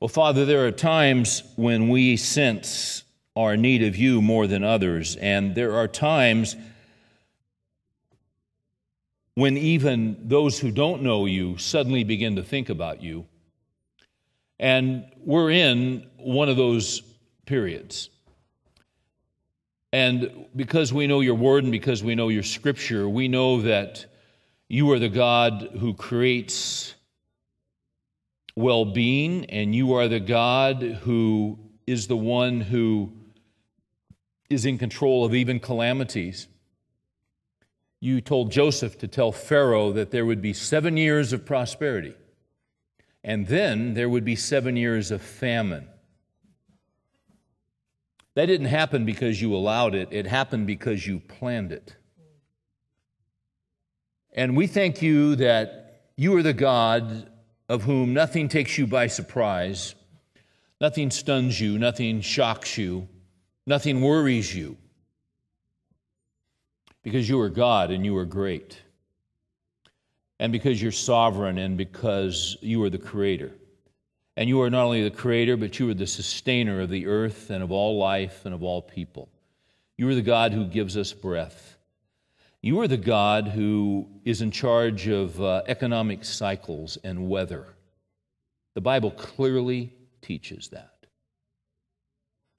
Well, Father, there are times when we sense our need of you more than others, and there are times when even those who don't know you suddenly begin to think about you. And we're in one of those periods. And because we know your word and because we know your scripture, we know that you are the God who creates well being, and you are the God who is the one who is in control of even calamities. You told Joseph to tell Pharaoh that there would be seven years of prosperity, and then there would be seven years of famine. That didn't happen because you allowed it, it happened because you planned it. And we thank you that you are the God of whom nothing takes you by surprise, nothing stuns you, nothing shocks you, nothing worries you, because you are God and you are great, and because you're sovereign and because you are the creator. And you are not only the creator, but you are the sustainer of the earth and of all life and of all people. You are the God who gives us breath. You are the God who is in charge of uh, economic cycles and weather. The Bible clearly teaches that.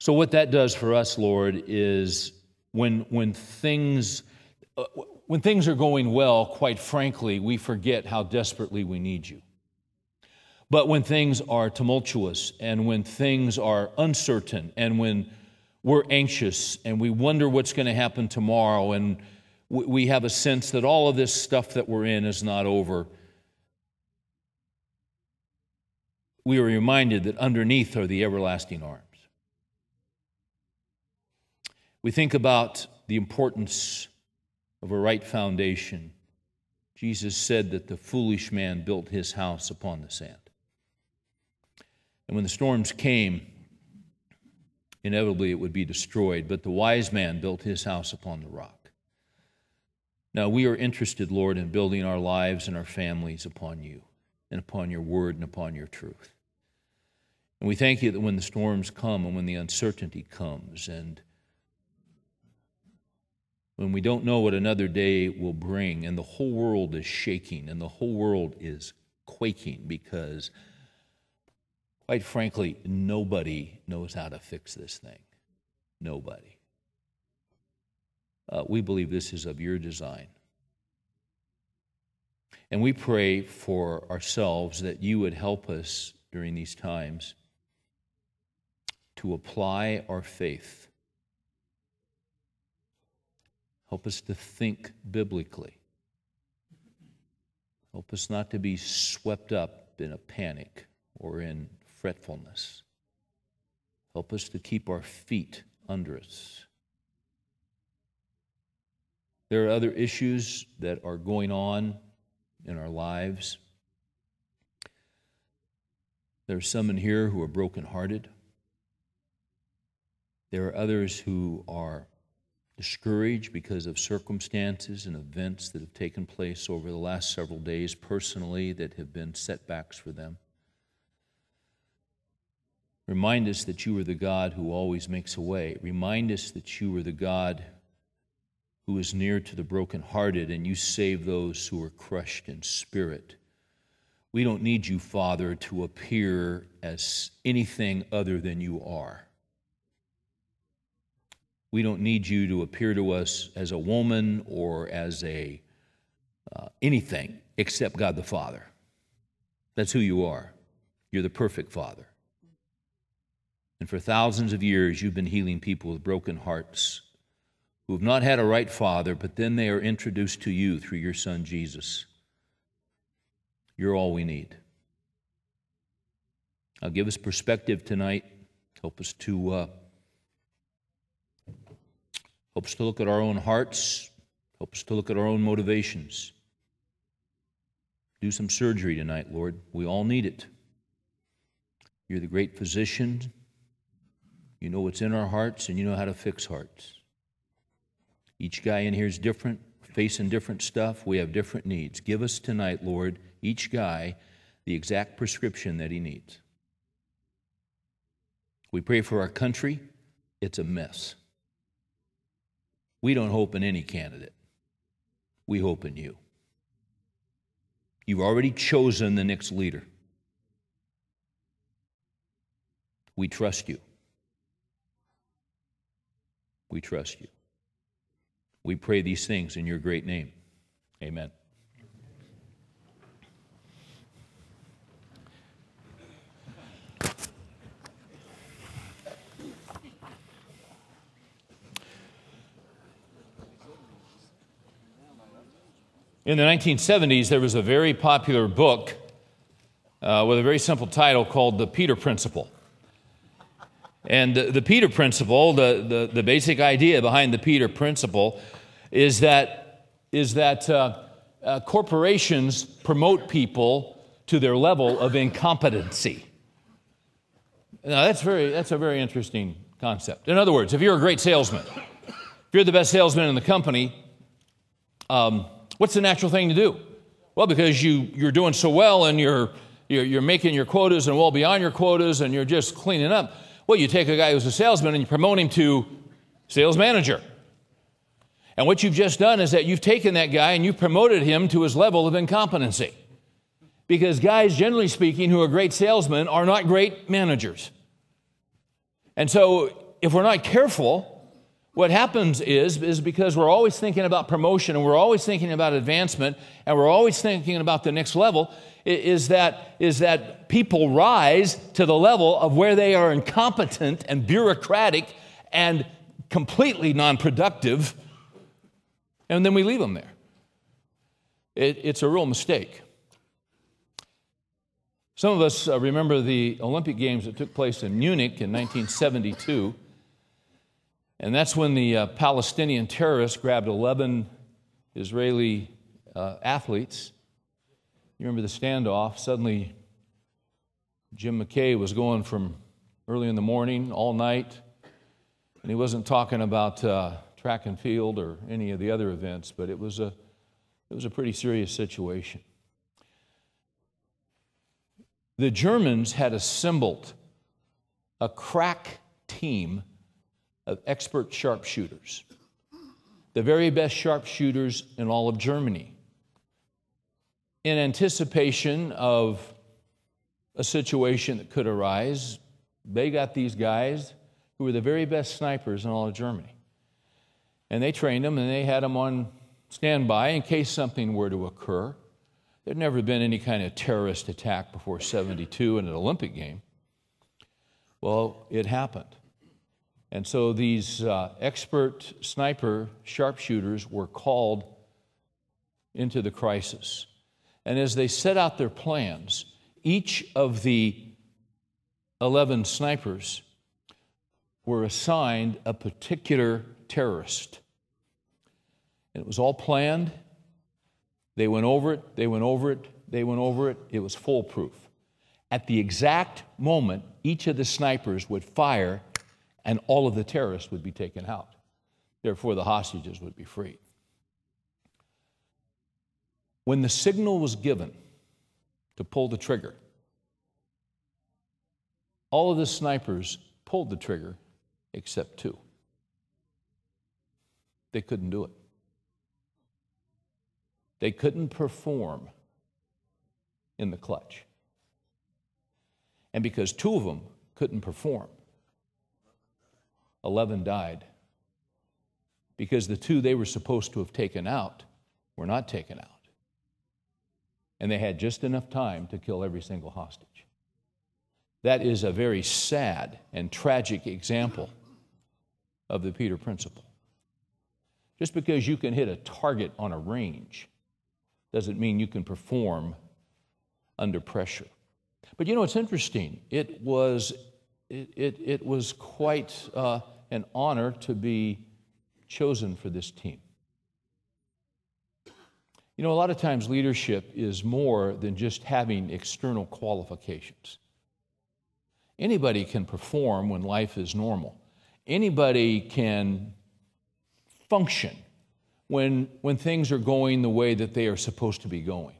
So, what that does for us, Lord, is when, when, things, uh, when things are going well, quite frankly, we forget how desperately we need you. But when things are tumultuous and when things are uncertain and when we're anxious and we wonder what's going to happen tomorrow and we have a sense that all of this stuff that we're in is not over. We are reminded that underneath are the everlasting arms. We think about the importance of a right foundation. Jesus said that the foolish man built his house upon the sand. And when the storms came, inevitably it would be destroyed, but the wise man built his house upon the rock. Now, we are interested, Lord, in building our lives and our families upon you and upon your word and upon your truth. And we thank you that when the storms come and when the uncertainty comes and when we don't know what another day will bring and the whole world is shaking and the whole world is quaking because, quite frankly, nobody knows how to fix this thing. Nobody. Uh, we believe this is of your design. And we pray for ourselves that you would help us during these times to apply our faith. Help us to think biblically. Help us not to be swept up in a panic or in fretfulness. Help us to keep our feet under us there are other issues that are going on in our lives. There are some in here who are brokenhearted. There are others who are discouraged because of circumstances and events that have taken place over the last several days personally that have been setbacks for them. Remind us that you are the God who always makes a way. Remind us that you are the God who is near to the brokenhearted, and you save those who are crushed in spirit. We don't need you, Father, to appear as anything other than you are. We don't need you to appear to us as a woman or as a uh, anything except God the Father. That's who you are. You're the perfect Father. And for thousands of years, you've been healing people with broken hearts who have not had a right father, but then they are introduced to you through your son Jesus. You're all we need. Now, give us perspective tonight. Help us to uh, help us to look at our own hearts. Help us to look at our own motivations. Do some surgery tonight, Lord. We all need it. You're the great physician. You know what's in our hearts, and you know how to fix hearts. Each guy in here is different, facing different stuff. We have different needs. Give us tonight, Lord, each guy, the exact prescription that he needs. We pray for our country, it's a mess. We don't hope in any candidate, we hope in you. You've already chosen the next leader. We trust you. We trust you. We pray these things in your great name. Amen. In the 1970s, there was a very popular book uh, with a very simple title called The Peter Principle. And the, the Peter Principle, the, the, the, basic idea behind the Peter Principle, is that, is that uh, uh, corporations promote people to their level of incompetency. Now, that's, very, that's a very interesting concept. In other words, if you're a great salesman, if you're the best salesman in the company, um, What's the natural thing to do? Well, because you, you're doing so well and you're, you're, you're making your quotas and well beyond your quotas and you're just cleaning up. Well, you take a guy who's a salesman and you promote him to sales manager. And what you've just done is that you've taken that guy and you've promoted him to his level of incompetency. Because guys, generally speaking, who are great salesmen are not great managers. And so, if we're not careful, what happens is, is because we're always thinking about promotion and we're always thinking about advancement and we're always thinking about the next level, is that, is that people rise to the level of where they are incompetent and bureaucratic and completely non productive, and then we leave them there. It, it's a real mistake. Some of us uh, remember the Olympic Games that took place in Munich in 1972. And that's when the uh, Palestinian terrorists grabbed 11 Israeli uh, athletes. You remember the standoff? Suddenly, Jim McKay was going from early in the morning all night, and he wasn't talking about uh, track and field or any of the other events, but it was a, it was a pretty serious situation. The Germans had assembled a crack team of expert sharpshooters, the very best sharpshooters in all of Germany, in anticipation of a situation that could arise. They got these guys who were the very best snipers in all of Germany. And they trained them and they had them on standby in case something were to occur. There'd never been any kind of terrorist attack before 72 in an Olympic game. Well, it happened. And so these uh, expert sniper sharpshooters were called into the crisis. And as they set out their plans, each of the 11 snipers were assigned a particular terrorist. And it was all planned. They went over it, they went over it, they went over it. It was foolproof. At the exact moment, each of the snipers would fire and all of the terrorists would be taken out. Therefore, the hostages would be freed. When the signal was given to pull the trigger, all of the snipers pulled the trigger except two. They couldn't do it. They couldn't perform in the clutch. And because two of them couldn't perform, 11 died because the two they were supposed to have taken out were not taken out. And they had just enough time to kill every single hostage. That is a very sad and tragic example of the Peter principle. Just because you can hit a target on a range doesn't mean you can perform under pressure. But you know, it's interesting. It was, it, it, it was quite uh, an honor to be chosen for this team. You know, a lot of times leadership is more than just having external qualifications. Anybody can perform when life is normal. Anybody can function when, when things are going the way that they are supposed to be going.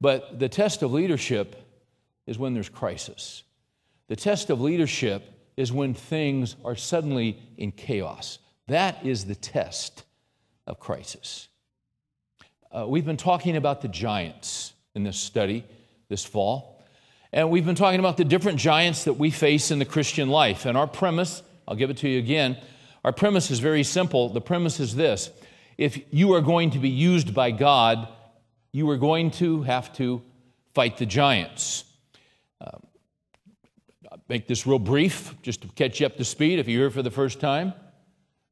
But the test of leadership is when there's crisis. The test of leadership is when things are suddenly in chaos. That is the test of crisis. Uh, we've been talking about the giants in this study this fall, and we've been talking about the different giants that we face in the Christian life. And our premise, I'll give it to you again, our premise is very simple. The premise is this if you are going to be used by God, you are going to have to fight the giants. Uh, make this real brief just to catch you up to speed if you're here for the first time.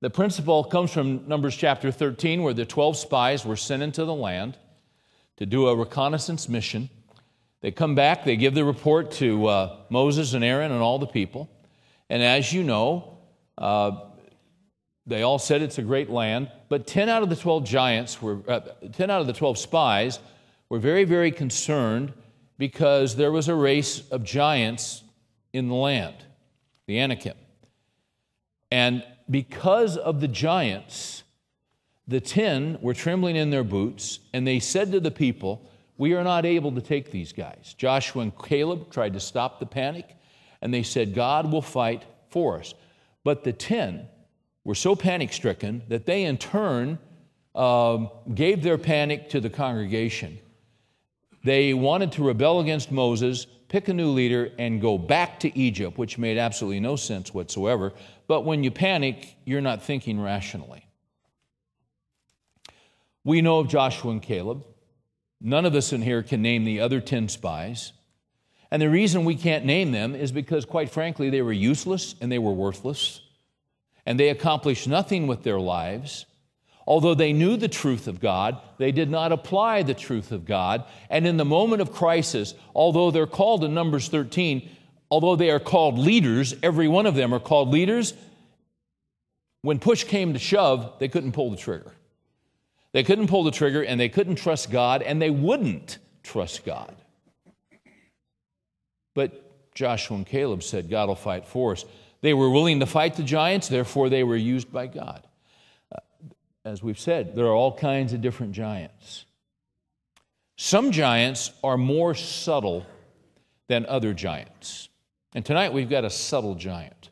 The principle comes from Numbers chapter 13, where the 12 spies were sent into the land to do a reconnaissance mission. They come back, they give the report to uh, Moses and Aaron and all the people. And as you know, uh, they all said it's a great land, but 10 out of the 12 giants were, uh, 10 out of the 12 spies were very, very concerned because there was a race of giants in the land, the Anakim. And because of the giants, the ten were trembling in their boots, and they said to the people, We are not able to take these guys. Joshua and Caleb tried to stop the panic, and they said, God will fight for us. But the ten were so panic stricken that they, in turn, um, gave their panic to the congregation. They wanted to rebel against Moses, pick a new leader, and go back to Egypt, which made absolutely no sense whatsoever. But when you panic, you're not thinking rationally. We know of Joshua and Caleb. None of us in here can name the other 10 spies. And the reason we can't name them is because, quite frankly, they were useless and they were worthless, and they accomplished nothing with their lives. Although they knew the truth of God, they did not apply the truth of God. And in the moment of crisis, although they're called in Numbers 13, although they are called leaders, every one of them are called leaders, when push came to shove, they couldn't pull the trigger. They couldn't pull the trigger and they couldn't trust God and they wouldn't trust God. But Joshua and Caleb said, God will fight for us. They were willing to fight the giants, therefore, they were used by God as we've said, there are all kinds of different giants. Some giants are more subtle than other giants. And tonight we've got a subtle giant.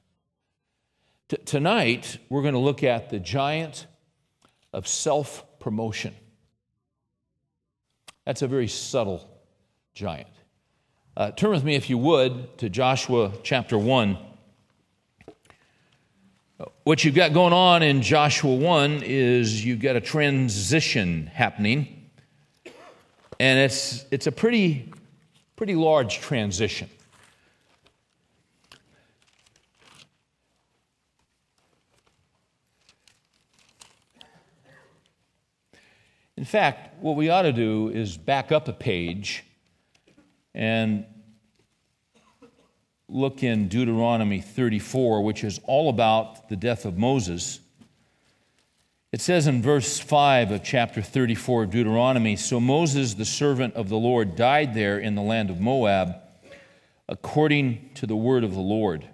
T- tonight we're going to look at the giant of self promotion. That's a very subtle giant. Uh, turn with me, if you would, to Joshua chapter 1. What you've got going on in Joshua 1 is you've got a transition happening, and it's, it's a pretty, pretty large transition. In fact, what we ought to do is back up a page and look in Deuteronomy 34, which is all about the death of Moses. It says in verse 5 of chapter 34 of Deuteronomy So Moses, the servant of the Lord, died there in the land of Moab, according to the word of the Lord.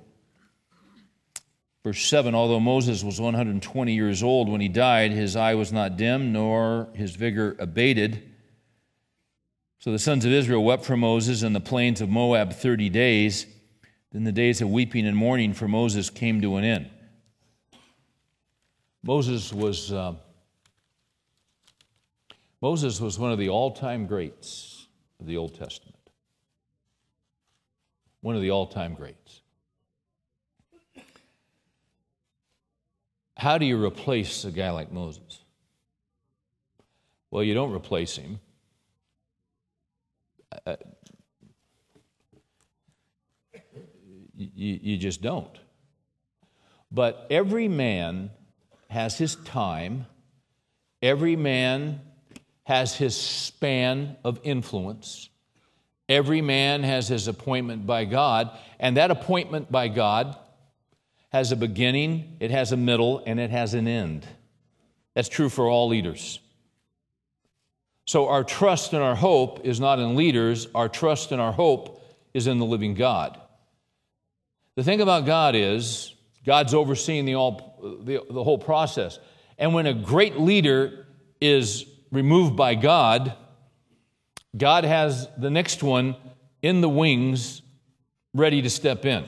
Verse 7 Although Moses was 120 years old when he died, his eye was not dim, nor his vigor abated. So the sons of Israel wept for Moses in the plains of Moab 30 days. Then the days of weeping and mourning for Moses came to an end. Moses was, uh, Moses was one of the all time greats of the Old Testament. One of the all time greats. How do you replace a guy like Moses? Well, you don't replace him. Uh, You, you just don't. But every man has his time, every man has his span of influence. Every man has his appointment by God, and that appointment by God has a beginning, it has a middle, and it has an end. That's true for all leaders. So our trust and our hope is not in leaders, our trust and our hope is in the living God. The thing about God is, God's overseeing the, all, the, the whole process. And when a great leader is removed by God, God has the next one in the wings ready to step in.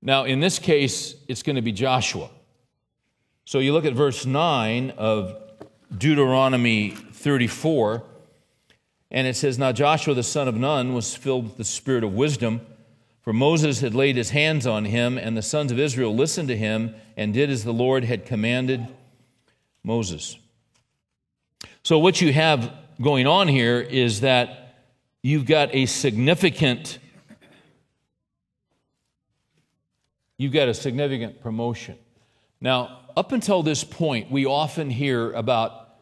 Now, in this case, it's going to be Joshua. So you look at verse 9 of Deuteronomy 34, and it says, Now Joshua the son of Nun was filled with the spirit of wisdom, for Moses had laid his hands on him, and the sons of Israel listened to him and did as the Lord had commanded Moses. So, what you have going on here is that you've got a significant you've got a significant promotion. Now, up until this point, we often hear about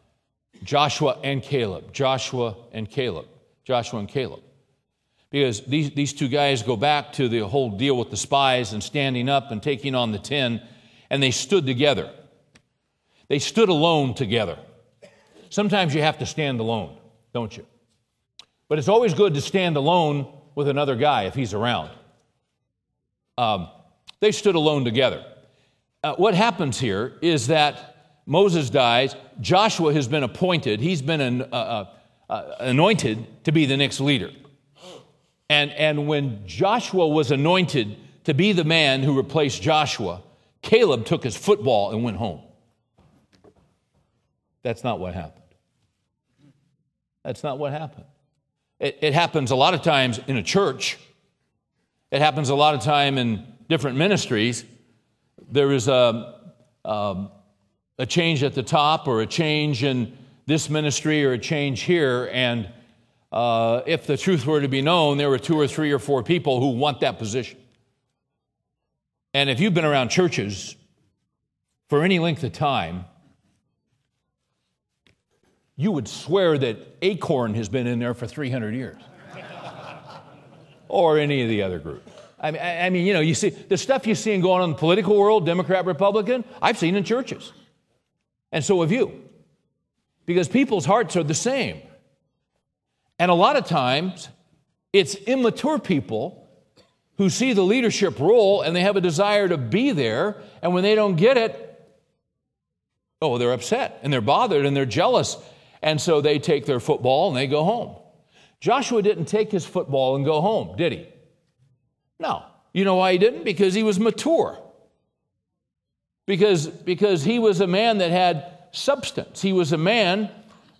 Joshua and Caleb, Joshua and Caleb, Joshua and Caleb. Because these, these two guys go back to the whole deal with the spies and standing up and taking on the ten, and they stood together. They stood alone together. Sometimes you have to stand alone, don't you? But it's always good to stand alone with another guy if he's around. Um, they stood alone together. Uh, what happens here is that Moses dies, Joshua has been appointed, he's been an, uh, uh, uh, anointed to be the next leader. And, and when Joshua was anointed to be the man who replaced Joshua, Caleb took his football and went home. That's not what happened. That's not what happened. It, it happens a lot of times in a church. It happens a lot of time in different ministries, there is a, um, a change at the top or a change in this ministry or a change here. And uh, if the truth were to be known, there were two or three or four people who want that position. And if you've been around churches for any length of time, you would swear that Acorn has been in there for 300 years. or any of the other groups. I mean, I mean, you know, you see the stuff you're seeing going on in the political world, Democrat, Republican, I've seen in churches. And so have you. Because people's hearts are the same. And a lot of times, it's immature people who see the leadership role and they have a desire to be there. And when they don't get it, oh, they're upset and they're bothered and they're jealous. And so they take their football and they go home. Joshua didn't take his football and go home, did he? No. You know why he didn't? Because he was mature. Because, because he was a man that had substance. He was a man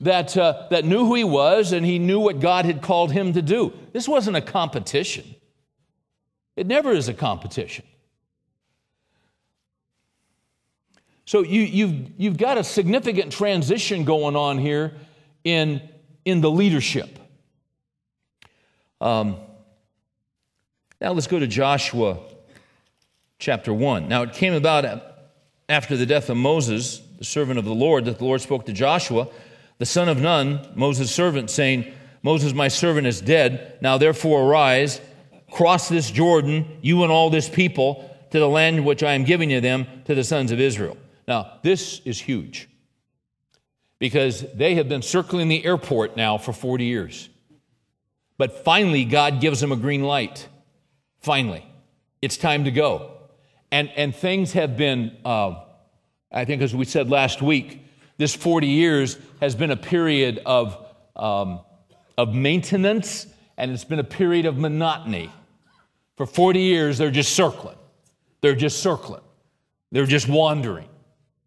that, uh, that knew who he was and he knew what God had called him to do. This wasn't a competition, it never is a competition. So you, you've, you've got a significant transition going on here in, in the leadership. Um, now let's go to Joshua chapter 1. Now it came about after the death of Moses, the servant of the Lord, that the Lord spoke to Joshua, the son of Nun, Moses' servant, saying, Moses, my servant, is dead. Now therefore arise, cross this Jordan, you and all this people, to the land which I am giving you them, to the sons of Israel. Now, this is huge because they have been circling the airport now for 40 years. But finally, God gives them a green light. Finally, it's time to go. And, and things have been, uh, I think, as we said last week, this 40 years has been a period of, um, of maintenance and it's been a period of monotony. For 40 years, they're just circling. They're just circling. They're just wandering.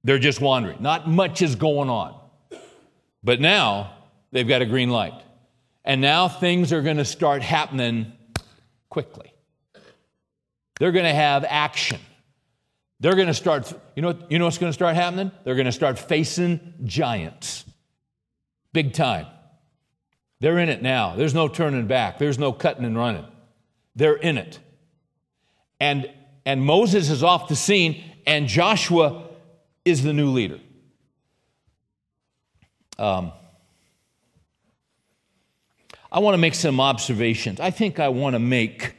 They're just wandering. Not much is going on. But now they've got a green light. And now things are going to start happening quickly. They're going to have action. They're going to start, you know, you know what's going to start happening? They're going to start facing giants. Big time. They're in it now. There's no turning back. There's no cutting and running. They're in it. And, and Moses is off the scene, and Joshua is the new leader. Um, I want to make some observations. I think I want to make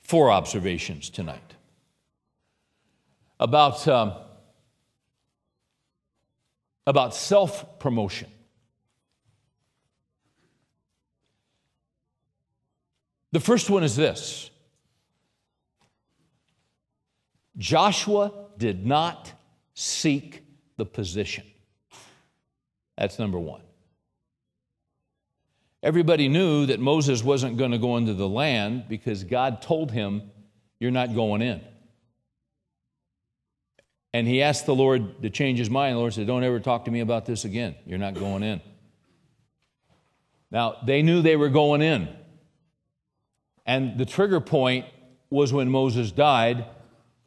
four observations tonight about, um, about self promotion. The first one is this Joshua did not seek the position. That's number one. Everybody knew that Moses wasn't going to go into the land because God told him, You're not going in. And he asked the Lord to change his mind. The Lord said, Don't ever talk to me about this again. You're not going in. Now, they knew they were going in. And the trigger point was when Moses died.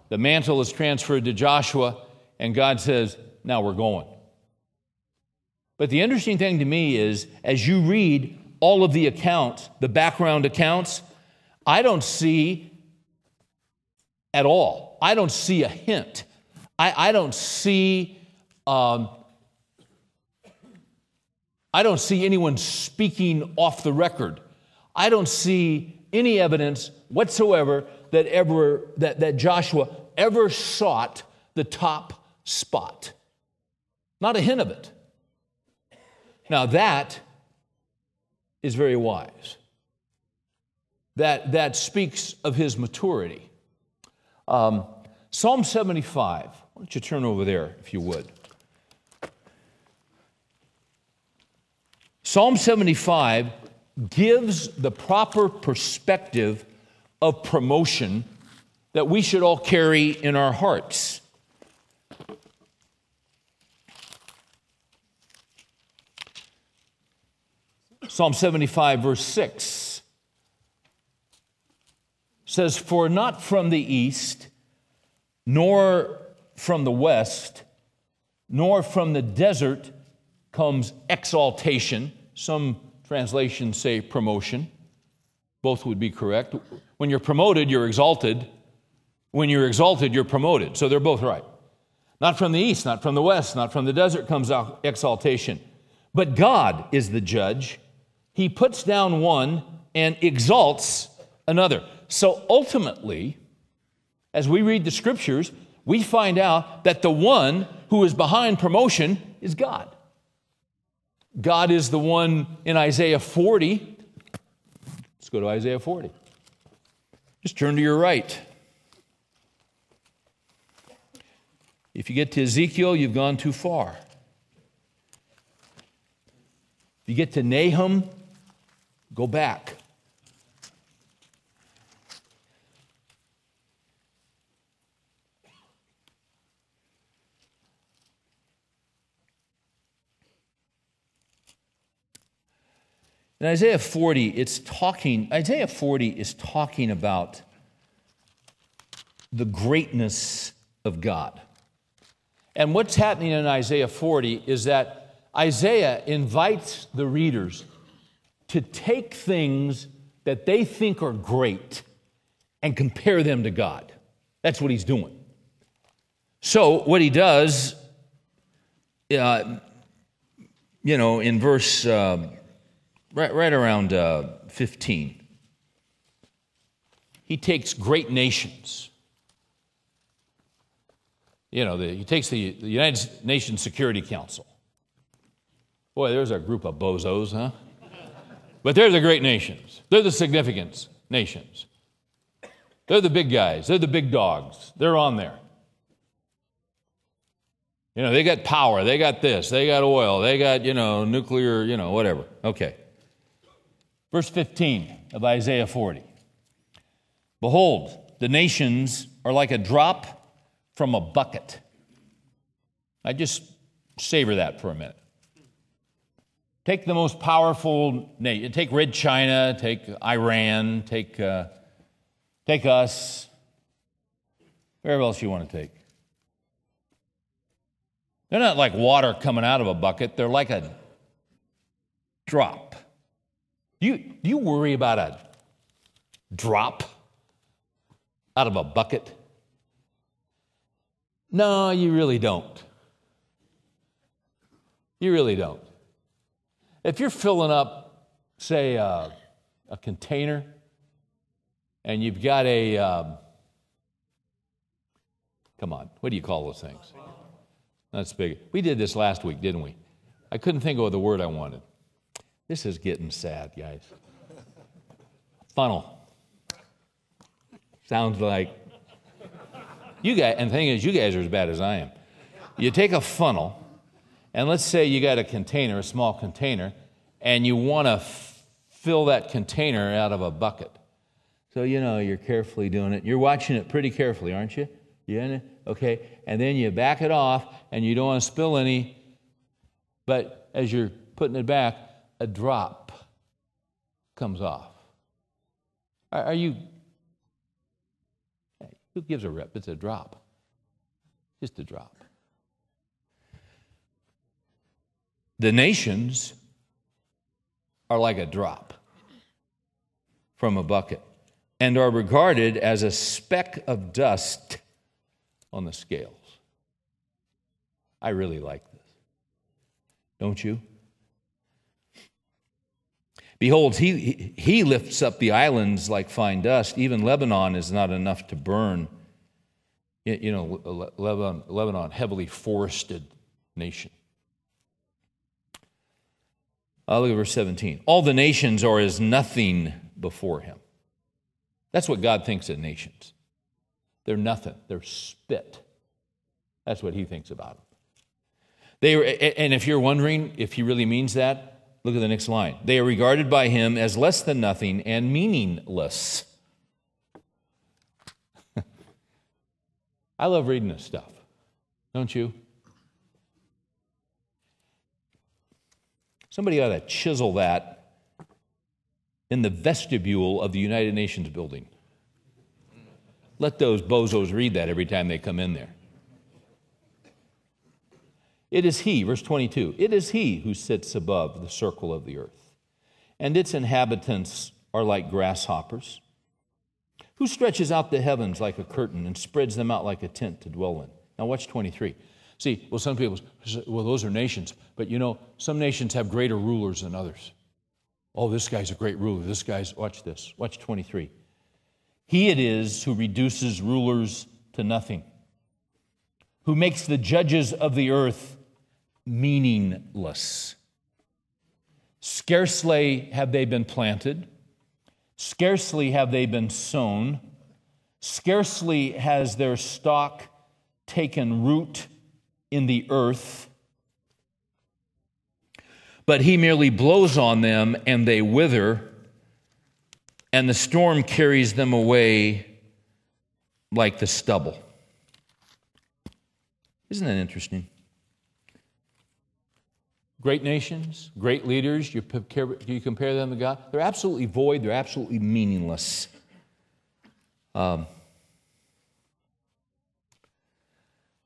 The mantle is transferred to Joshua, and God says, Now we're going. But the interesting thing to me is, as you read all of the accounts, the background accounts, I don't see at all. I don't see a hint. I, I don't see. Um, I don't see anyone speaking off the record. I don't see any evidence whatsoever that ever that, that Joshua ever sought the top spot. Not a hint of it. Now that is very wise. That, that speaks of his maturity. Um, Psalm 75. Why don't you turn over there, if you would? Psalm 75 gives the proper perspective of promotion that we should all carry in our hearts. Psalm 75, verse 6 says, For not from the east, nor from the west, nor from the desert comes exaltation. Some translations say promotion. Both would be correct. When you're promoted, you're exalted. When you're exalted, you're promoted. So they're both right. Not from the east, not from the west, not from the desert comes exaltation. But God is the judge he puts down one and exalts another. So ultimately, as we read the scriptures, we find out that the one who is behind promotion is God. God is the one in Isaiah 40. Let's go to Isaiah 40. Just turn to your right. If you get to Ezekiel, you've gone too far. If you get to Nahum, Go back. In Isaiah 40, it's talking, Isaiah 40 is talking about the greatness of God. And what's happening in Isaiah 40 is that Isaiah invites the readers to take things that they think are great and compare them to God. That's what he's doing. So, what he does, uh, you know, in verse uh, right, right around uh, 15, he takes great nations. You know, the, he takes the, the United Nations Security Council. Boy, there's a group of bozos, huh? But they're the great nations. They're the significant nations. They're the big guys. They're the big dogs. They're on there. You know, they got power. They got this. They got oil. They got, you know, nuclear, you know, whatever. Okay. Verse 15 of Isaiah 40. Behold, the nations are like a drop from a bucket. I just savor that for a minute. Take the most powerful nation. Take Red China, take Iran, take, uh, take us. wherever else you want to take? They're not like water coming out of a bucket, they're like a drop. Do you, do you worry about a drop out of a bucket? No, you really don't. You really don't. If you're filling up, say, a container, and you've got a, um, come on, what do you call those things? That's big. We did this last week, didn't we? I couldn't think of the word I wanted. This is getting sad, guys. Funnel. Sounds like you guys, and the thing is, you guys are as bad as I am. You take a funnel, and let's say you got a container, a small container, and you want to f- fill that container out of a bucket. So, you know, you're carefully doing it. You're watching it pretty carefully, aren't you? Yeah, okay. And then you back it off and you don't want to spill any. But as you're putting it back, a drop comes off. Are, are you, who gives a rip? It's a drop. Just a drop. The nations are like a drop from a bucket and are regarded as a speck of dust on the scales. I really like this. Don't you? Behold, he, he lifts up the islands like fine dust. Even Lebanon is not enough to burn. You know, Lebanon, Lebanon heavily forested nation. Uh, look at verse 17. All the nations are as nothing before him. That's what God thinks of nations. They're nothing, they're spit. That's what he thinks about them. They and if you're wondering if he really means that, look at the next line. They are regarded by him as less than nothing and meaningless. I love reading this stuff, don't you? Somebody ought to chisel that in the vestibule of the United Nations building. Let those bozos read that every time they come in there. It is He, verse 22, it is He who sits above the circle of the earth, and its inhabitants are like grasshoppers. Who stretches out the heavens like a curtain and spreads them out like a tent to dwell in? Now, watch 23. See, well, some people say, well, those are nations. But you know, some nations have greater rulers than others. Oh, this guy's a great ruler. This guy's, watch this. Watch 23. He it is who reduces rulers to nothing, who makes the judges of the earth meaningless. Scarcely have they been planted, scarcely have they been sown, scarcely has their stock taken root in the earth, but he merely blows on them and they wither, and the storm carries them away like the stubble. Isn't that interesting? Great nations, great leaders, you compare, you compare them to God, they're absolutely void, they're absolutely meaningless. Um,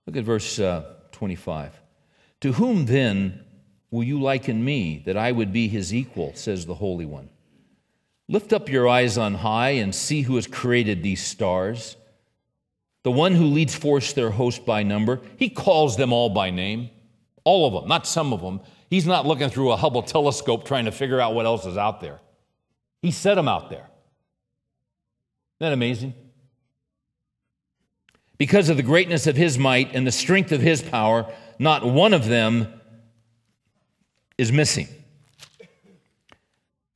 look at verse uh, 25. To whom then will you liken me, that I would be his equal, says the Holy One? Lift up your eyes on high and see who has created these stars. The one who leads forth their host by number, he calls them all by name. All of them, not some of them. He's not looking through a Hubble telescope trying to figure out what else is out there. He set them out there. Isn't that amazing? Because of the greatness of his might and the strength of his power, not one of them is missing.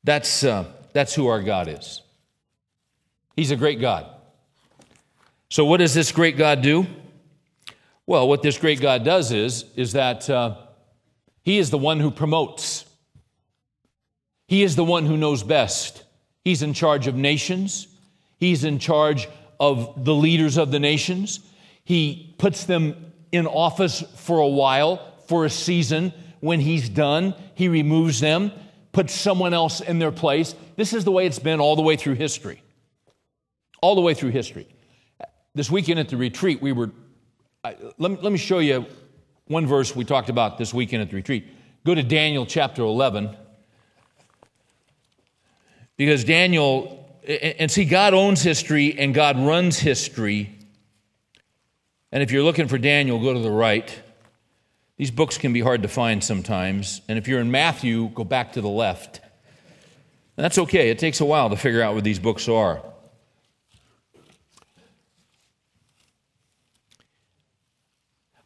That's, uh, that's who our God is. He's a great God. So, what does this great God do? Well, what this great God does is, is that uh, He is the one who promotes. He is the one who knows best. He's in charge of nations. He's in charge of the leaders of the nations. He puts them in office for a while, for a season. When he's done, he removes them, puts someone else in their place. This is the way it's been all the way through history. All the way through history. This weekend at the retreat, we were, I, let, me, let me show you one verse we talked about this weekend at the retreat. Go to Daniel chapter 11. Because Daniel and see, God owns history and God runs history. And if you're looking for Daniel, go to the right. These books can be hard to find sometimes. And if you're in Matthew, go back to the left. And that's okay, it takes a while to figure out where these books are.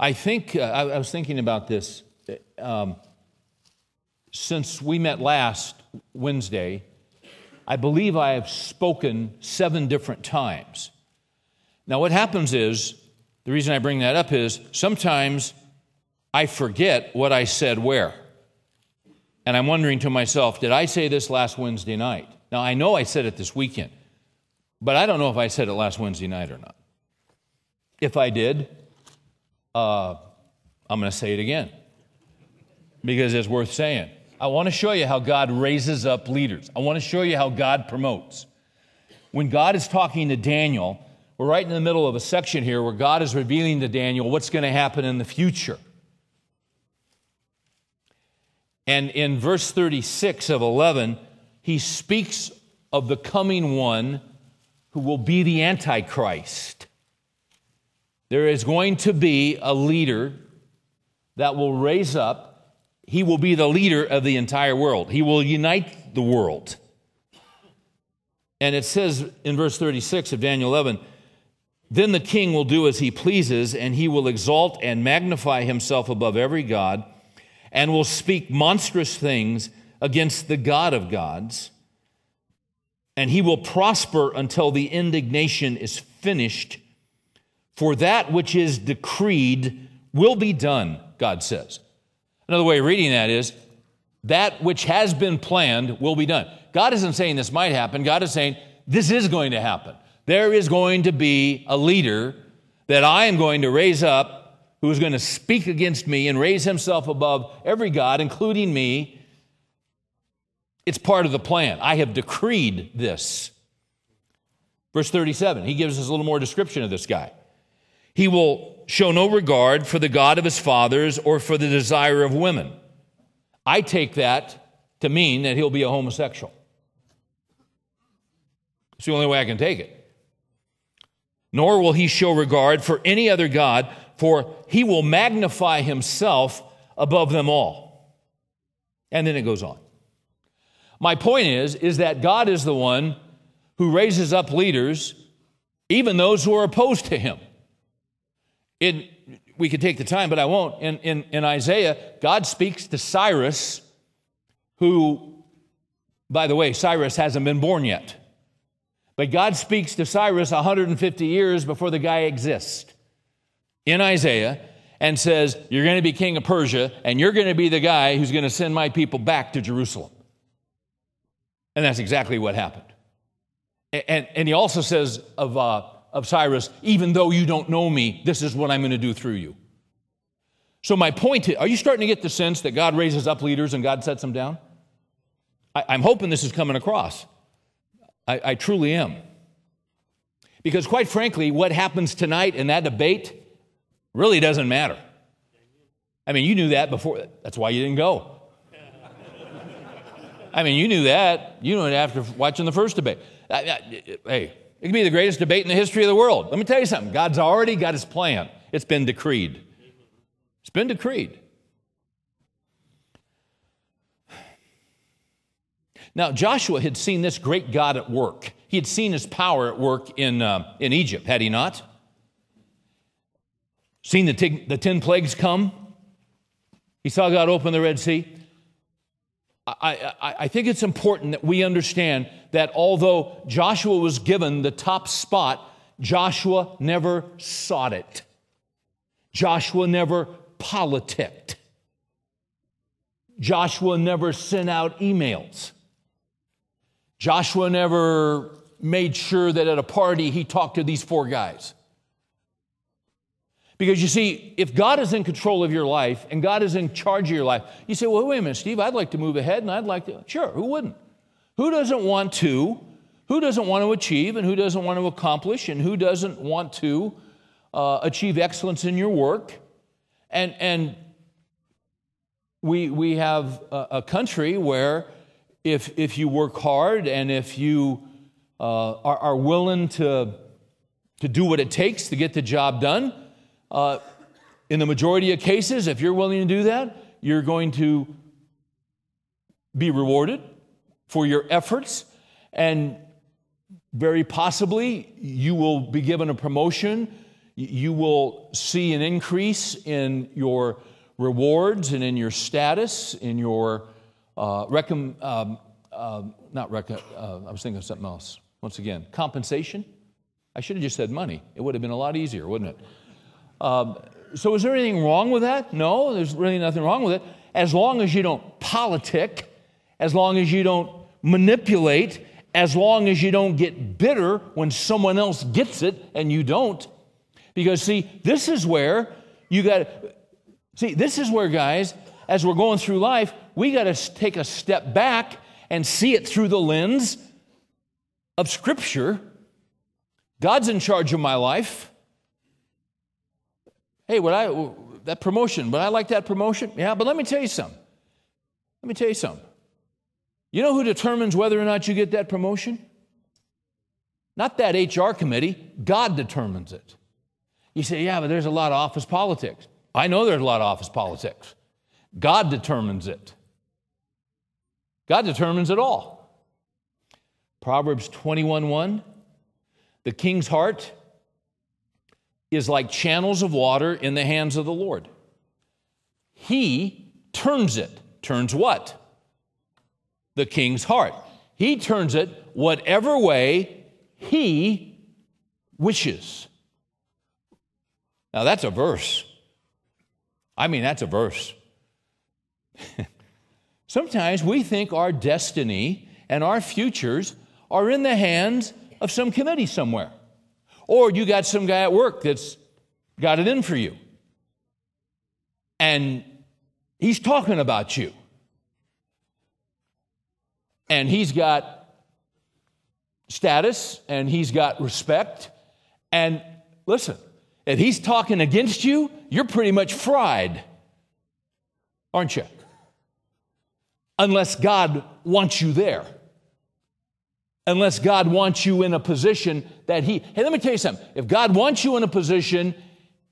I think, uh, I, I, was thinking about this. Um, since we met last Wednesday, I believe I have spoken seven different times. Now, what happens is, the reason I bring that up is sometimes I forget what I said where. And I'm wondering to myself, did I say this last Wednesday night? Now, I know I said it this weekend, but I don't know if I said it last Wednesday night or not. If I did, uh, I'm going to say it again because it's worth saying. I want to show you how God raises up leaders. I want to show you how God promotes. When God is talking to Daniel, we're right in the middle of a section here where God is revealing to Daniel what's going to happen in the future. And in verse 36 of 11, he speaks of the coming one who will be the Antichrist. There is going to be a leader that will raise up. He will be the leader of the entire world, he will unite the world. And it says in verse 36 of Daniel 11, then the king will do as he pleases, and he will exalt and magnify himself above every God, and will speak monstrous things against the God of gods. And he will prosper until the indignation is finished. For that which is decreed will be done, God says. Another way of reading that is that which has been planned will be done. God isn't saying this might happen. God is saying this is going to happen. There is going to be a leader that I am going to raise up who is going to speak against me and raise himself above every God, including me. It's part of the plan. I have decreed this. Verse 37, he gives us a little more description of this guy. He will show no regard for the God of his fathers or for the desire of women. I take that to mean that he'll be a homosexual. It's the only way I can take it. Nor will he show regard for any other God, for he will magnify himself above them all. And then it goes on. My point is, is that God is the one who raises up leaders, even those who are opposed to him. In, we could take the time, but I won't. In, in, in Isaiah, God speaks to Cyrus, who, by the way, Cyrus hasn't been born yet. But God speaks to Cyrus 150 years before the guy exists in Isaiah and says, You're going to be king of Persia, and you're going to be the guy who's going to send my people back to Jerusalem. And that's exactly what happened. And, and he also says of, uh, of Cyrus, Even though you don't know me, this is what I'm going to do through you. So, my point is, are you starting to get the sense that God raises up leaders and God sets them down? I, I'm hoping this is coming across. I, I truly am. Because, quite frankly, what happens tonight in that debate really doesn't matter. I mean, you knew that before. That's why you didn't go. I mean, you knew that. You knew it after watching the first debate. Hey, it could be the greatest debate in the history of the world. Let me tell you something God's already got his plan, it's been decreed. It's been decreed. Now, Joshua had seen this great God at work. He had seen his power at work in, uh, in Egypt, had he not? Seen the, t- the 10 plagues come? He saw God open the Red Sea. I, I, think it's important that we understand that although Joshua was given the top spot, Joshua never sought it. Joshua never politicked. Joshua never sent out emails. Joshua never made sure that at a party he talked to these four guys. Because you see, if God is in control of your life and God is in charge of your life, you say, well, wait a minute, Steve, I'd like to move ahead and I'd like to. Sure, who wouldn't? Who doesn't want to? Who doesn't want to achieve and who doesn't want to accomplish and who doesn't want to uh, achieve excellence in your work? And, and we, we have a, a country where if, if you work hard and if you uh, are, are, willing to, to do what it takes to get the job done, uh, in the majority of cases, if you're willing to do that, you're going to be rewarded for your efforts, and very possibly you will be given a promotion. You will see an increase in your rewards and in your status, in your uh, recom, um, uh, not rec- uh, I was thinking of something else. Once again, compensation. I should have just said money. It would have been a lot easier, wouldn't it? Um, so, is there anything wrong with that? No, there's really nothing wrong with it. as long as you don't politic, as long as you don't manipulate, as long as you don't get bitter when someone else gets it and you don't. Because, see, this is where you got to, see, this is where, guys, as we're going through life, we got to take a step back and see it through the lens of Scripture. God's in charge of my life. Hey, would I that promotion? Would I like that promotion? Yeah, but let me tell you something. Let me tell you something. You know who determines whether or not you get that promotion? Not that HR committee, God determines it. You say, yeah, but there's a lot of office politics. I know there's a lot of office politics. God determines it. God determines it all. Proverbs 21 1 The king's heart is like channels of water in the hands of the Lord. He turns it. Turns what? the king's heart. He turns it whatever way he wishes. Now, that's a verse. I mean, that's a verse. Sometimes we think our destiny and our futures are in the hands of some committee somewhere. Or you got some guy at work that's got it in for you. And he's talking about you and he's got status and he's got respect. And listen, if he's talking against you, you're pretty much fried, aren't you? Unless God wants you there. Unless God wants you in a position that He, hey, let me tell you something. If God wants you in a position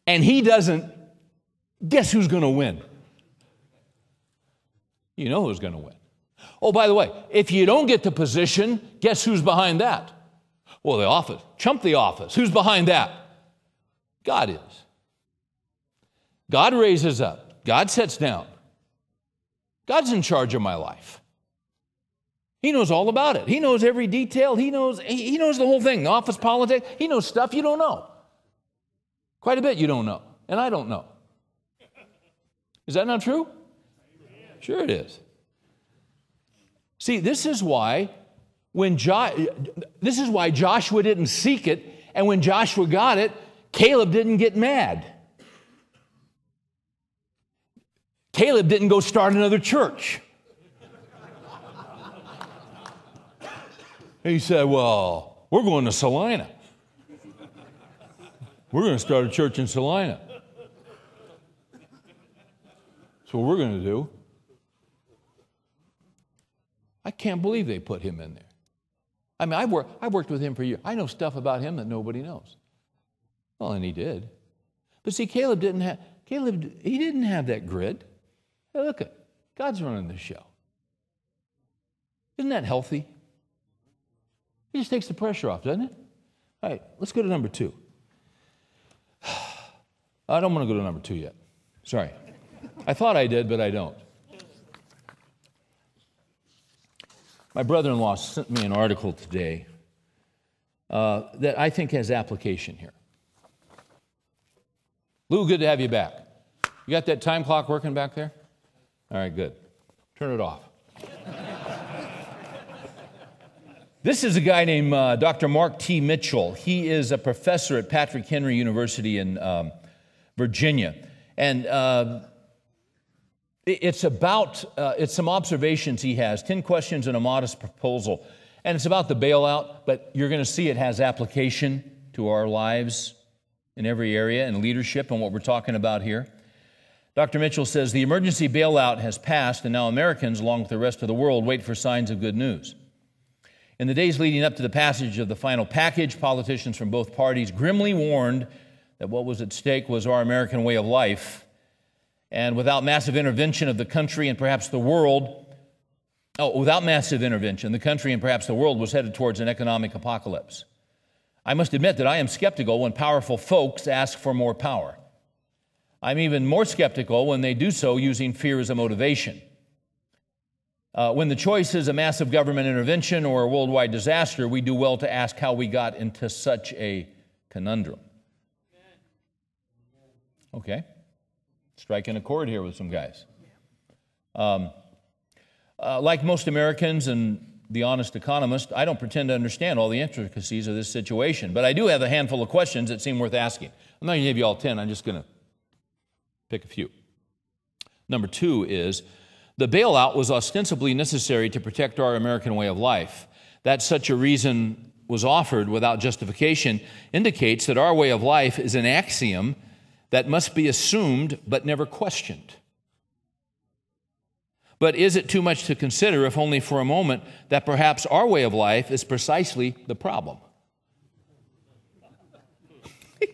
and He doesn't, guess who's going to win? You know who's going to win. Oh, by the way, if you don't get the position, guess who's behind that? Well, the office. Chump the office. Who's behind that? God is. God raises up. God sets down. God's in charge of my life. He knows all about it. He knows every detail. He knows, he knows the whole thing. The office politics. He knows stuff you don't know. Quite a bit you don't know. And I don't know. Is that not true? Sure it is. See, this is why when jo- this is why Joshua didn't seek it, and when Joshua got it, Caleb didn't get mad. Caleb didn't go start another church. He said, Well, we're going to Salina. We're going to start a church in Salina. That's what we're going to do. I can't believe they put him in there. I mean, I've, worked, I've worked with him for years. I know stuff about him that nobody knows. Well, and he did. But see, Caleb didn't have, Caleb, he didn't have that grit. Hey, look God's running the show. Isn't that healthy? He just takes the pressure off, doesn't it? All right, let's go to number two. I don't want to go to number two yet. Sorry. I thought I did, but I don't. My brother in law sent me an article today uh, that I think has application here. Lou, good to have you back. You got that time clock working back there? All right, good. Turn it off. This is a guy named uh, Dr. Mark T. Mitchell. He is a professor at Patrick Henry University in um, Virginia. And uh, it's about, uh, it's some observations he has 10 questions and a modest proposal. And it's about the bailout, but you're going to see it has application to our lives in every area and leadership and what we're talking about here. Dr. Mitchell says the emergency bailout has passed, and now Americans, along with the rest of the world, wait for signs of good news. In the days leading up to the passage of the final package, politicians from both parties grimly warned that what was at stake was our American way of life and without massive intervention of the country and perhaps the world, oh, without massive intervention, the country and perhaps the world was headed towards an economic apocalypse. I must admit that I am skeptical when powerful folks ask for more power. I'm even more skeptical when they do so using fear as a motivation. Uh, when the choice is a massive government intervention or a worldwide disaster, we do well to ask how we got into such a conundrum. Okay striking a chord here with some guys. Um, uh, like most Americans and the honest economist, I don't pretend to understand all the intricacies of this situation, but I do have a handful of questions that seem worth asking. I'm not going to give you all 10, I'm just going to pick a few. Number two is the bailout was ostensibly necessary to protect our American way of life. That such a reason was offered without justification indicates that our way of life is an axiom that must be assumed but never questioned. But is it too much to consider, if only for a moment, that perhaps our way of life is precisely the problem?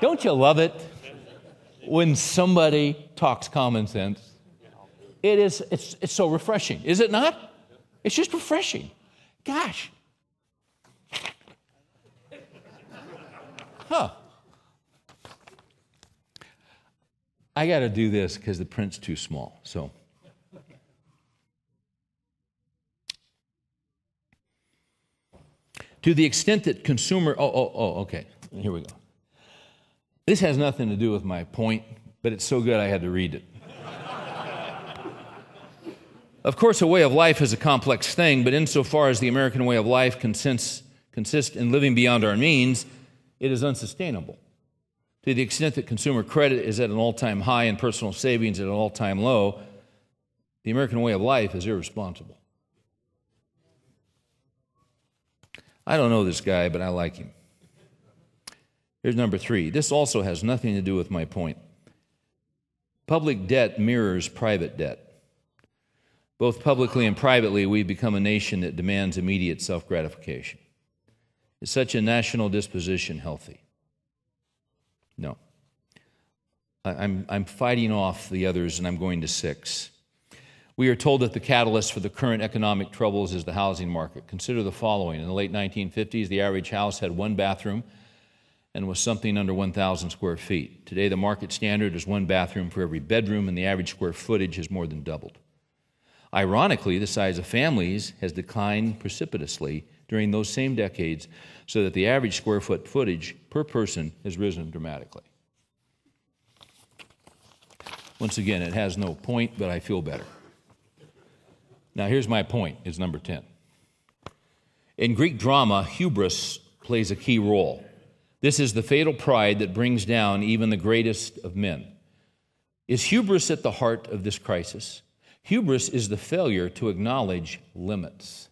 Don't you love it when somebody talks common sense? It is, it's, it's so refreshing, is it not? It's just refreshing. Gosh. Huh. I got to do this because the print's too small. So. To the extent that consumer, oh, oh, oh, okay, here we go. This has nothing to do with my point, but it's so good I had to read it. Of course, a way of life is a complex thing, but insofar as the American way of life consists, consists in living beyond our means, it is unsustainable. To the extent that consumer credit is at an all time high and personal savings at an all time low, the American way of life is irresponsible. I don't know this guy, but I like him. Here's number three. This also has nothing to do with my point. Public debt mirrors private debt. Both publicly and privately, we've become a nation that demands immediate self gratification. Is such a national disposition healthy? No. I'm, I'm fighting off the others and I'm going to six. We are told that the catalyst for the current economic troubles is the housing market. Consider the following. In the late 1950s, the average house had one bathroom and was something under 1,000 square feet. Today, the market standard is one bathroom for every bedroom, and the average square footage has more than doubled. Ironically, the size of families has declined precipitously during those same decades, so that the average square foot footage per person has risen dramatically. Once again, it has no point, but I feel better. Now, here's my point, is number 10. In Greek drama, hubris plays a key role. This is the fatal pride that brings down even the greatest of men. Is hubris at the heart of this crisis? Hubris is the failure to acknowledge limits.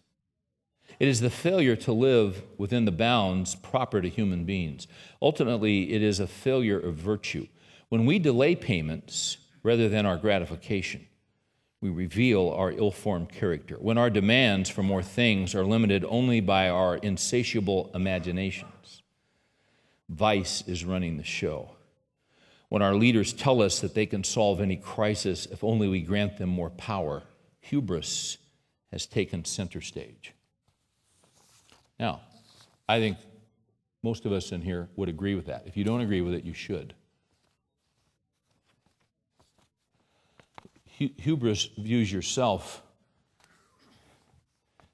It is the failure to live within the bounds proper to human beings. Ultimately, it is a failure of virtue. When we delay payments rather than our gratification, we reveal our ill formed character. When our demands for more things are limited only by our insatiable imaginations, vice is running the show. When our leaders tell us that they can solve any crisis if only we grant them more power, hubris has taken center stage. Now, I think most of us in here would agree with that. If you don't agree with it, you should. hubris views yourself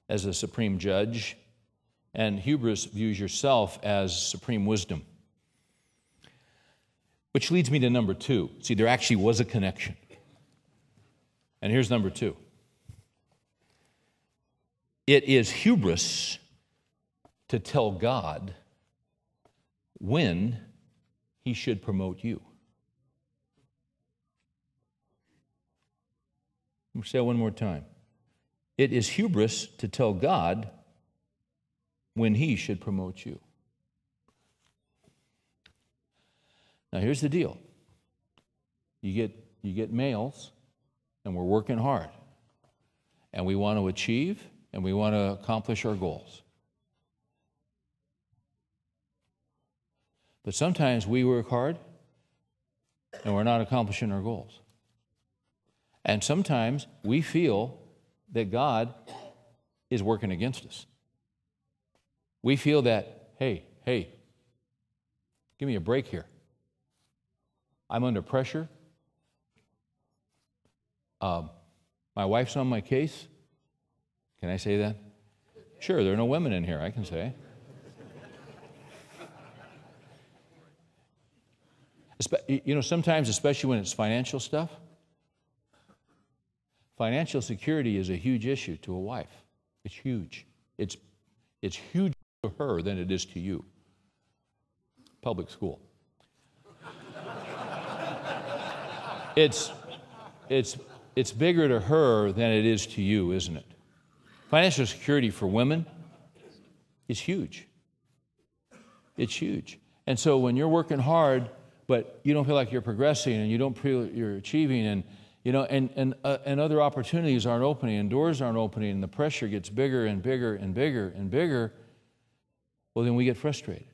as a supreme judge, and hubris views yourself as supreme wisdom. Which leads me to number two. See, there actually was a connection. And here's number two it is hubris to tell God when he should promote you. I'll say it one more time. It is hubris to tell God when He should promote you. Now, here's the deal you get, you get males, and we're working hard, and we want to achieve, and we want to accomplish our goals. But sometimes we work hard, and we're not accomplishing our goals. And sometimes we feel that God is working against us. We feel that, hey, hey, give me a break here. I'm under pressure. Um, my wife's on my case. Can I say that? Sure, there are no women in here, I can say. You know, sometimes, especially when it's financial stuff, Financial security is a huge issue to a wife. It's huge. It's, it's huge to her than it is to you. Public school. It's, it's, it's bigger to her than it is to you, isn't it? Financial security for women is huge. It's huge. And so when you're working hard, but you don't feel like you're progressing and you don't feel you're achieving and you know and and uh, and other opportunities aren't opening and doors aren't opening and the pressure gets bigger and bigger and bigger and bigger well then we get frustrated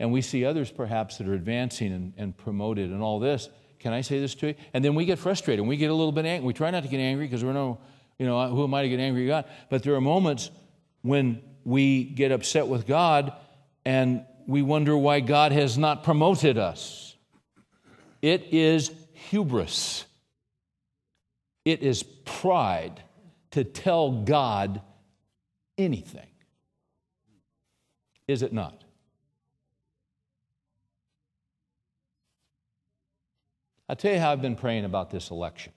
and we see others perhaps that are advancing and, and promoted and all this can i say this to you and then we get frustrated and we get a little bit angry we try not to get angry because we're no you know who am i to get angry at god but there are moments when we get upset with god and we wonder why God has not promoted us. It is hubris, it is pride to tell God anything. Is it not? I'll tell you how I've been praying about this election.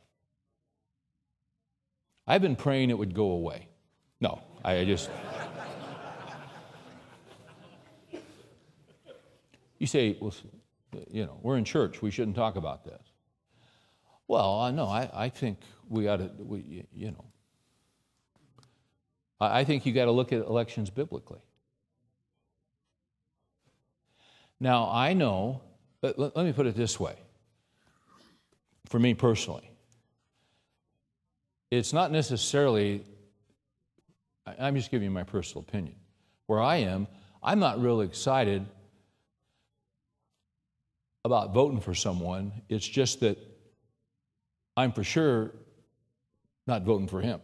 I've been praying it would go away. No, I just. You say, well, you know, we're in church, we shouldn't talk about this. Well, uh, no, I, I think we ought to, we, you know, I, I think you got to look at elections biblically. Now, I know, let, let me put it this way for me personally, it's not necessarily, I'm just giving you my personal opinion. Where I am, I'm not really excited about voting for someone. It's just that I'm for sure not voting for him.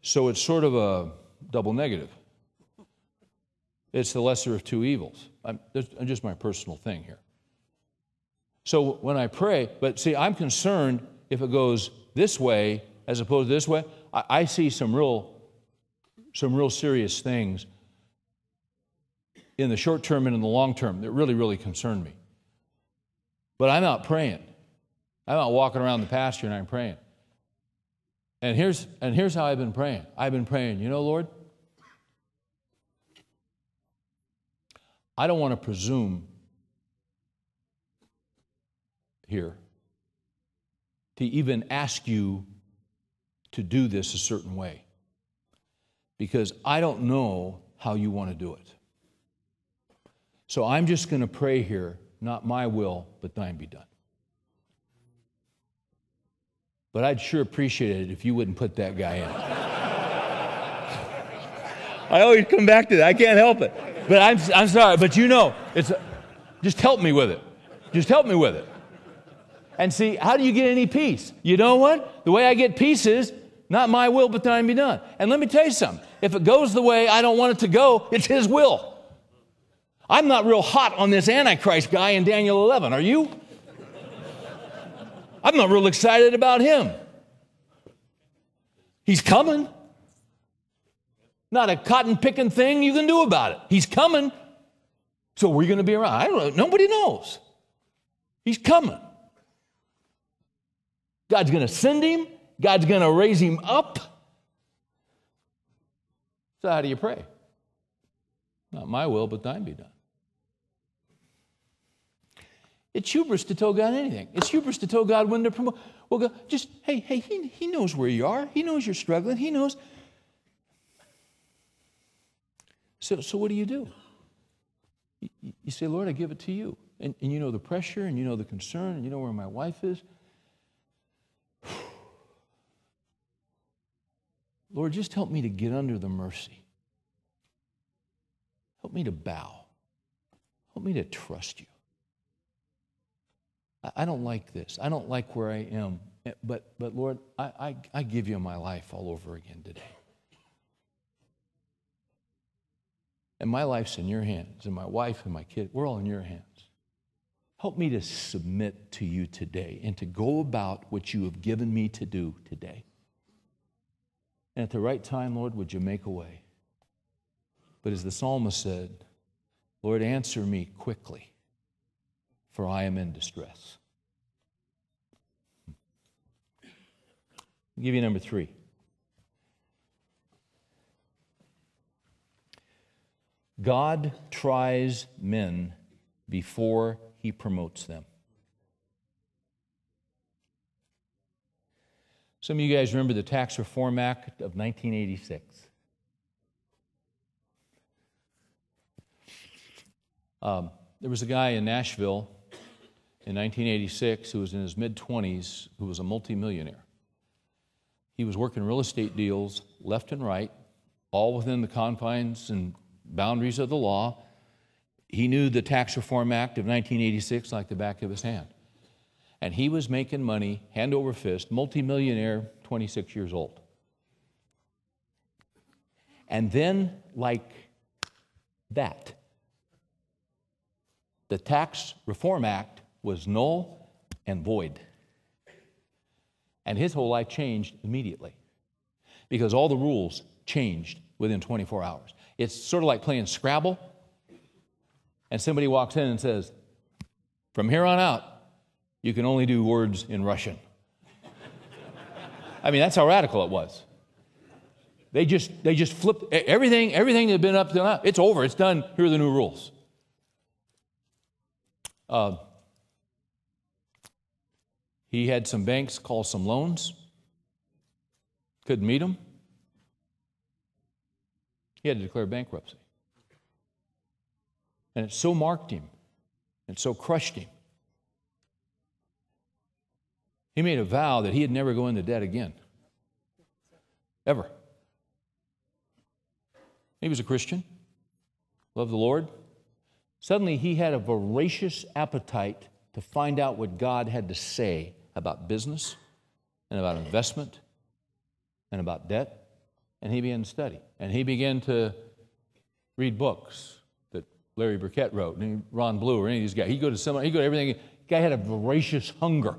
So it's sort of a double negative. It's the lesser of two evils. I'm, just my personal thing here. So when I pray, but see, I'm concerned if it goes this way as opposed to this way. I, I see some real, some real serious things in the short term and in the long term that really, really concern me. But I'm out praying. I'm out walking around the pasture and I'm praying. And here's, and here's how I've been praying I've been praying, you know, Lord, I don't want to presume here to even ask you to do this a certain way because I don't know how you want to do it. So I'm just going to pray here, not my will, but thine be done. But I'd sure appreciate it if you wouldn't put that guy in. I always come back to that. I can't help it. But I'm, I'm sorry, but you know, it's, just help me with it. Just help me with it. And see, how do you get any peace? You know what? The way I get peace is not my will, but thine be done. And let me tell you something. If it goes the way I don't want it to go, it's his will. I'm not real hot on this Antichrist guy in Daniel 11. Are you? I'm not real excited about him. He's coming. Not a cotton picking thing you can do about it. He's coming. So we're going to be around. I don't know. Nobody knows. He's coming. God's going to send him. God's going to raise him up. So how do you pray? Not my will, but thine be done. It's hubris to tell God anything. It's hubris to tell God when to promote. Well, God, just, hey, hey, he, he knows where you are. He knows you're struggling. He knows. So, so what do you do? You, you say, Lord, I give it to you. And, and you know the pressure, and you know the concern, and you know where my wife is. Lord, just help me to get under the mercy. Help me to bow. Help me to trust you. I don't like this. I don't like where I am. Eh, but, but Lord, I, I, I give you my life all over again today. And my life's in your hands, and my wife and my kid, we're all in your hands. Help me to submit to you today and to go about what you have given me to do today. And at the right time, Lord, would you make a way? But as the psalmist said, Lord, answer me quickly for I am in distress. I'll give you number three. God tries men before he promotes them. Some of you guys remember the Tax Reform Act of 1986. Um, there was a guy in Nashville in 1986 who was in his mid 20s who was a multimillionaire. He was working real estate deals left and right, all within the confines and boundaries of the law. He knew the Tax Reform Act of 1986 like the back of his hand. And he was making money hand over fist, multimillionaire, 26 years old. And then, like that, the Tax Reform Act was null and void. And his whole life changed immediately because all the rules changed within 24 hours. It's sort of like playing Scrabble, and somebody walks in and says, From here on out, you can only do words in Russian. I mean, that's how radical it was. They just, they just flipped everything, everything that had been up to now, it's over, it's done, here are the new rules. Uh, he had some banks call some loans, couldn't meet them. He had to declare bankruptcy. And it so marked him, and so crushed him. He made a vow that he'd never go into debt again. Ever. He was a Christian, loved the Lord. Suddenly, he had a voracious appetite to find out what God had to say about business and about investment and about debt and he began to study. And he began to read books that Larry Burkett wrote, and Ron Blue, or any of these guys. He'd go to some, he'd go to everything. The guy had a voracious hunger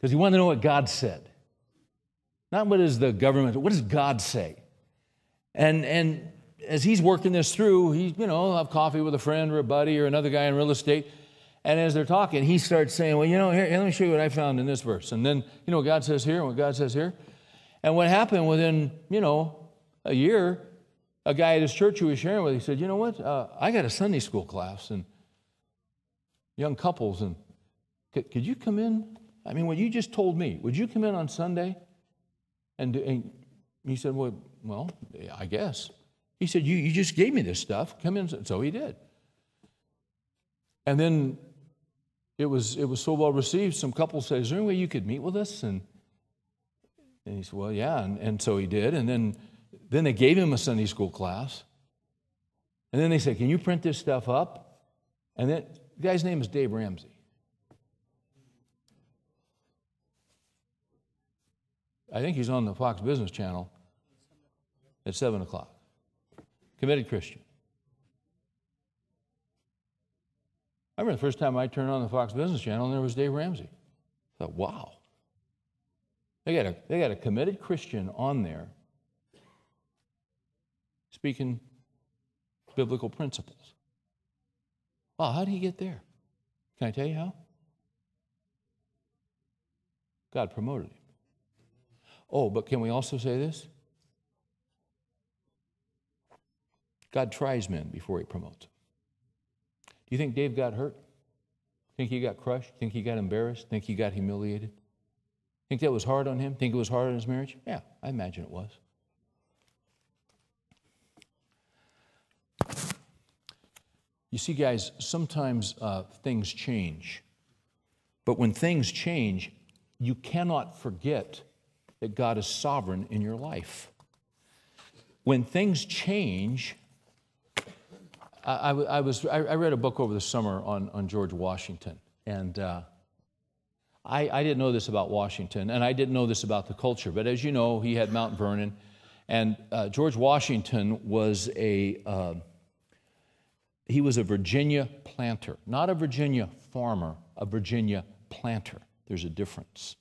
because he wanted to know what God said. Not what is the government, what does God say? And, and as he's working this through, he, you know, have coffee with a friend or a buddy or another guy in real estate. And as they're talking, he starts saying, Well, you know, here, let me show you what I found in this verse. And then, you know, God says here and what God says here. And what happened within, you know, a year, a guy at his church who was sharing with, he said, you know what, uh, I got a Sunday school class and young couples, and could, could, you come in? I mean, what you just told me, would you come in on Sunday? And, and he said, well, well, I guess. He said, you, you just gave me this stuff. Come in. So he did. And then it was, it was so well received, some couples said, is there any way you could meet with us? And and he said, Well, yeah. And, and so he did. And then, then they gave him a Sunday school class. And then they said, Can you print this stuff up? And then the guy's name is Dave Ramsey. I think he's on the Fox Business Channel at 7 o'clock. Committed Christian. I remember the first time I turned on the Fox Business Channel and there was Dave Ramsey. I thought, wow. They got a, they got a committed Christian on there speaking biblical principles. Wow, how did he get there? Can I tell you how? God promoted him. Oh, but can we also say this? God tries men before he promotes. Do you think Dave got hurt? Think he got crushed? Think he got embarrassed? Think he got humiliated? Think that was hard on him? Think it was hard on his marriage? Yeah, I imagine it was. You see, guys, sometimes uh, things change. But when things change, you cannot forget that God is sovereign in your life. When things change, I, I, I was, I, read a book over the summer on, on George Washington, and uh, I, I didn't know this about Washington, and I didn't know this about the culture, but as you know, he had Mount Vernon, and uh, George Washington was a uh, he was a Virginia planter, not a Virginia farmer, a Virginia planter. There's a difference.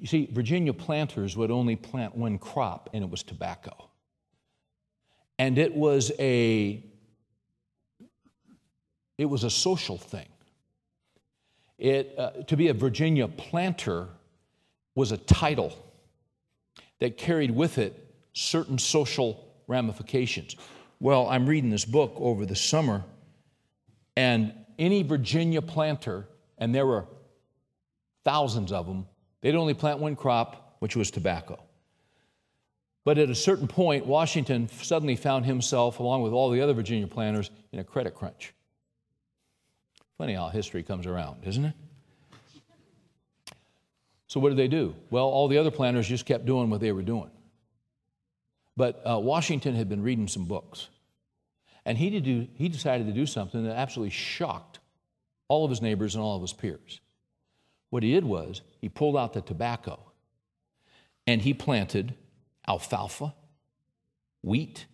You see, Virginia planters would only plant one crop, and it was tobacco. And it was a it was a social thing. It, uh, to be a Virginia planter, was a title that carried with it certain social ramifications. Well, I'm reading this book over the summer, and any Virginia planter, and there were thousands of them, they'd only plant one crop, which was tobacco. But at a certain point, Washington suddenly found himself, along with all the other Virginia planters, in a credit crunch. Funny how history comes around, isn't it? So, what did they do? Well, all the other planters just kept doing what they were doing. But uh, Washington had been reading some books. And he, do, he decided to do something that absolutely shocked all of his neighbors and all of his peers. What he did was he pulled out the tobacco and he planted alfalfa, wheat,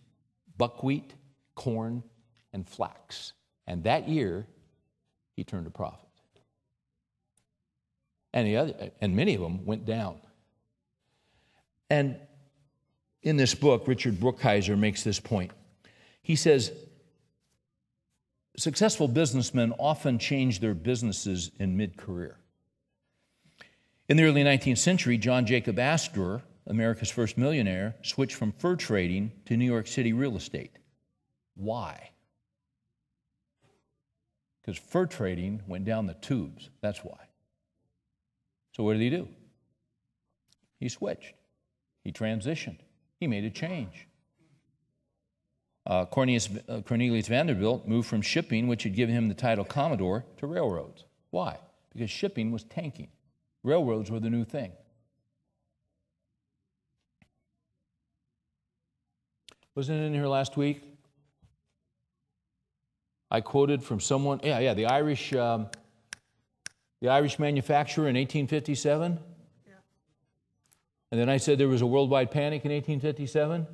buckwheat, corn, and flax. And that year, he turned a profit. And, the other, and many of them went down. And in this book, Richard Brookhiser makes this point. He says, Successful businessmen often change their businesses in mid career. In the early 19th century, John Jacob Astor, America's first millionaire, switched from fur trading to New York City real estate. Why? Because fur trading went down the tubes. That's why. So, what did he do? He switched, he transitioned, he made a change. Uh, Cornelius, uh, Cornelius Vanderbilt moved from shipping, which had given him the title Commodore, to railroads. Why? Because shipping was tanking. Railroads were the new thing. Wasn't it in here last week? I quoted from someone, yeah, yeah, the Irish, um, the Irish manufacturer in 1857. Yeah. And then I said there was a worldwide panic in 1857.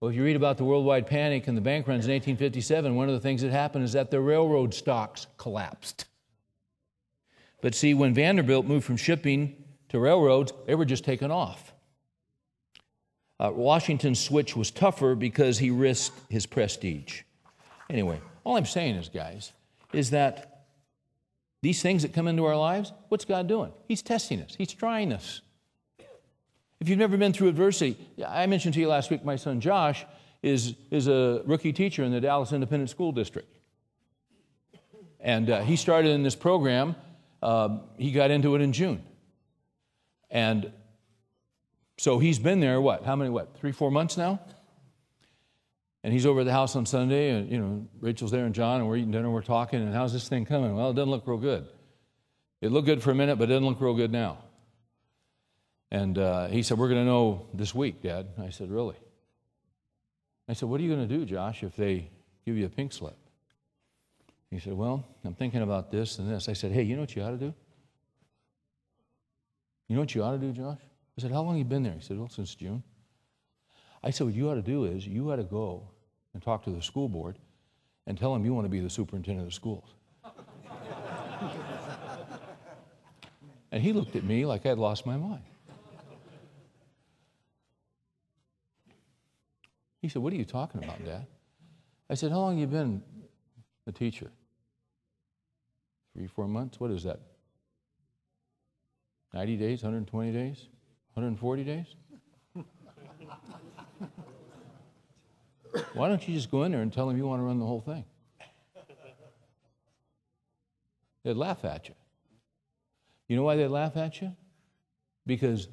Well, if you read about the worldwide panic and the bank runs in 1857, one of the things that happened is that the railroad stocks collapsed. But see, when Vanderbilt moved from shipping to railroads, they were just taken off. Uh, Washington's switch was tougher because he risked his prestige. Anyway, all I'm saying is, guys, is that these things that come into our lives, what's God doing? He's testing us, He's trying us. If you've never been through adversity, I mentioned to you last week, my son Josh is, is a rookie teacher in the Dallas Independent School District. And uh, he started in this program, uh, he got into it in June. And so he's been there, what, how many, what, three, four months now? And he's over at the house on Sunday, and, you know, Rachel's there and John, and we're eating dinner, we're talking, and how's this thing coming? Well, it doesn't look real good. It looked good for a minute, but it doesn't look real good now. And uh, he said, We're going to know this week, Dad. I said, Really? I said, What are you going to do, Josh, if they give you a pink slip? He said, Well, I'm thinking about this and this. I said, Hey, you know what you ought to do? You know what you ought to do, Josh? I said, How long you been there? He said, Well, since June. I said, What you ought to do is you ought to go and talk to the school board and tell them you want to be the superintendent of the schools. and he looked at me like I'd lost my mind. He said, What are you talking about, Dad? I said, How long you been a teacher? Three, four months? What is that? 90 days, 120 days, 140 days? Why don't you just go in there and tell them you want to run the whole thing? They'd laugh at you. You know why they laugh at you? Because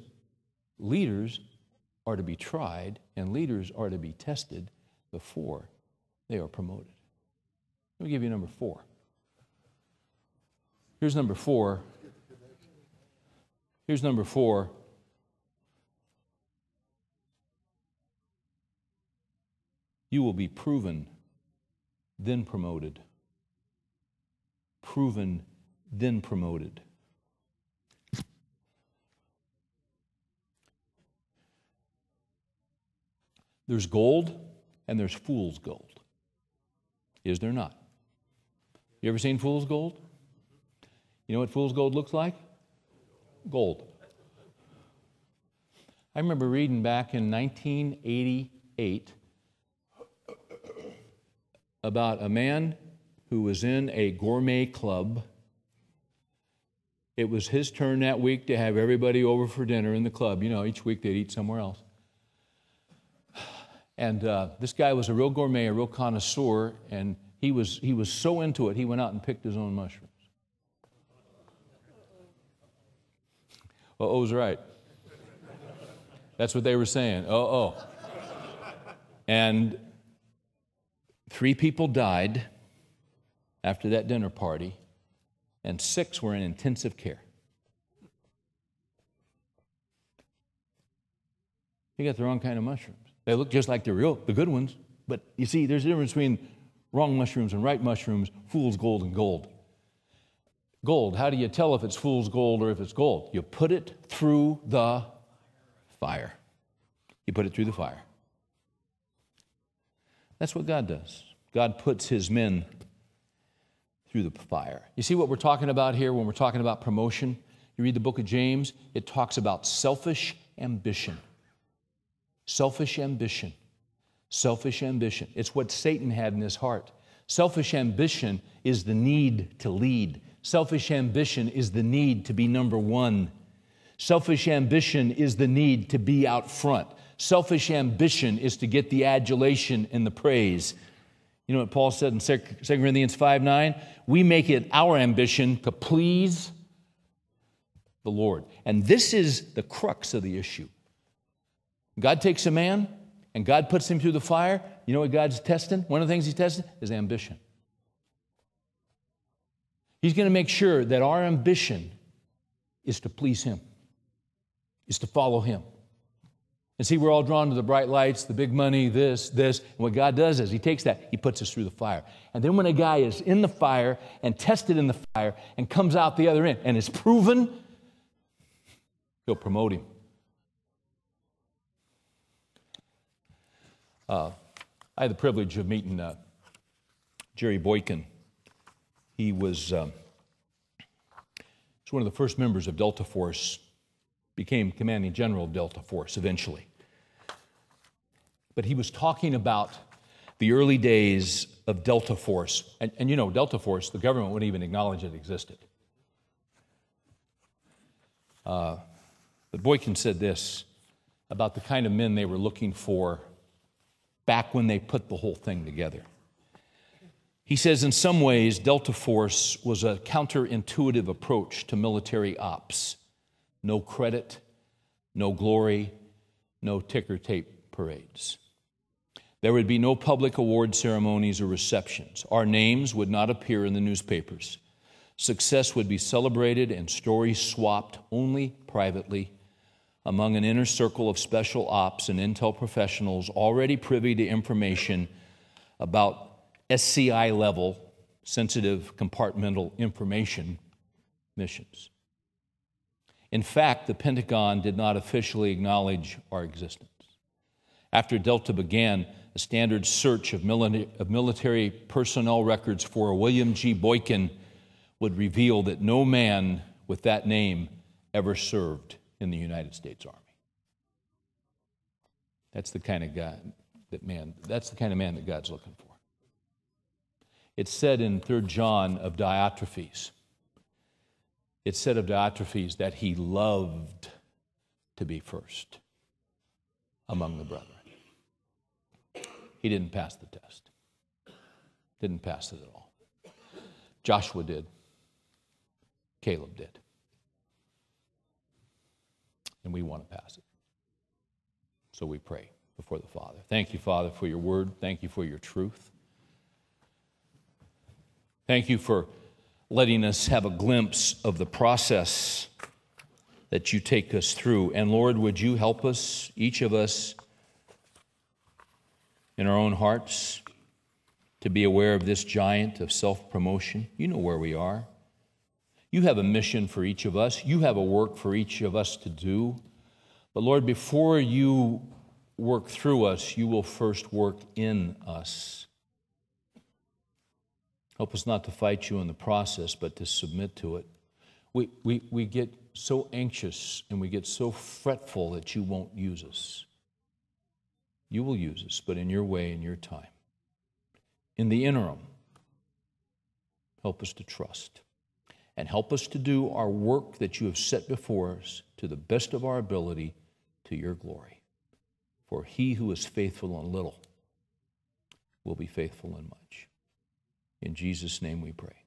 leaders are to be tried and leaders are to be tested before they are promoted. Let me give you number four. Here's number four. Here's number four. You will be proven, then promoted. Proven, then promoted. There's gold and there's fool's gold. Is there not? You ever seen fool's gold? You know what fool's gold looks like? Gold. I remember reading back in 1988 about a man who was in a gourmet club It was his turn that week to have everybody over for dinner in the club. You know, each week they'd eat somewhere else. And uh, this guy was a real gourmet, a real connoisseur, and he was, he was so into it, he went out and picked his own mushrooms. Oh, oh's right. That's what they were saying. Oh, oh. And three people died after that dinner party, and six were in intensive care. You got the wrong kind of mushrooms. They look just like the real, the good ones, but you see, there's a difference between wrong mushrooms and right mushrooms, fool's gold and gold. Gold, how do you tell if it's fool's gold or if it's gold? You put it through the fire. You put it through the fire. That's what God does. God puts his men through the fire. You see what we're talking about here when we're talking about promotion? You read the book of James, it talks about selfish ambition. Selfish ambition. Selfish ambition. It's what Satan had in his heart. Selfish ambition is the need to lead. Selfish ambition is the need to be number one. Selfish ambition is the need to be out front. Selfish ambition is to get the adulation and the praise. You know what Paul said in 2 Corinthians 5 9? We make it our ambition to please the Lord. And this is the crux of the issue. God takes a man and God puts him through the fire. You know what God's testing? One of the things he's testing is ambition. He's going to make sure that our ambition is to please him, is to follow him. And see, we're all drawn to the bright lights, the big money, this, this. And what God does is He takes that, He puts us through the fire. And then when a guy is in the fire and tested in the fire and comes out the other end and is proven, He'll promote him. Uh, I had the privilege of meeting uh, Jerry Boykin. He was, um, was one of the first members of Delta Force became commanding general of Delta Force eventually. But he was talking about the early days of Delta Force. And, and you know, Delta Force, the government wouldn't even acknowledge it existed. Uh, but Boykin said this about the kind of men they were looking for back when they put the whole thing together. He says, in some ways, Delta Force was a counterintuitive approach to military ops no credit, no glory, no ticker tape parades. There would be no public award ceremonies or receptions. Our names would not appear in the newspapers. Success would be celebrated and stories swapped only privately among an inner circle of special ops and intel professionals already privy to information about SCI level, sensitive compartmental information missions. In fact, the Pentagon did not officially acknowledge our existence. After Delta began a standard search of military personnel records for a William G. Boykin would reveal that no man with that name ever served in the United States Army. That's the kind of God that man, that's the kind of man that God's looking for. It's said in 3 John of Diotrephes It's said of Diotrephes that he loved to be first among the brethren. He didn't pass the test, didn't pass it at all. Joshua did, Caleb did. And we want to pass it. So we pray before the Father. Thank you, Father, for your word. Thank you for your truth. Thank you for letting us have a glimpse of the process that you take us through. And Lord, would you help us, each of us, in our own hearts, to be aware of this giant of self promotion? You know where we are. You have a mission for each of us, you have a work for each of us to do. But Lord, before you work through us, you will first work in us. Help us not to fight you in the process, but to submit to it. We, we, we get so anxious and we get so fretful that you won't use us. You will use us, but in your way, in your time. In the interim, help us to trust. And help us to do our work that you have set before us to the best of our ability to your glory. For he who is faithful in little will be faithful in much. In Jesus' name we pray.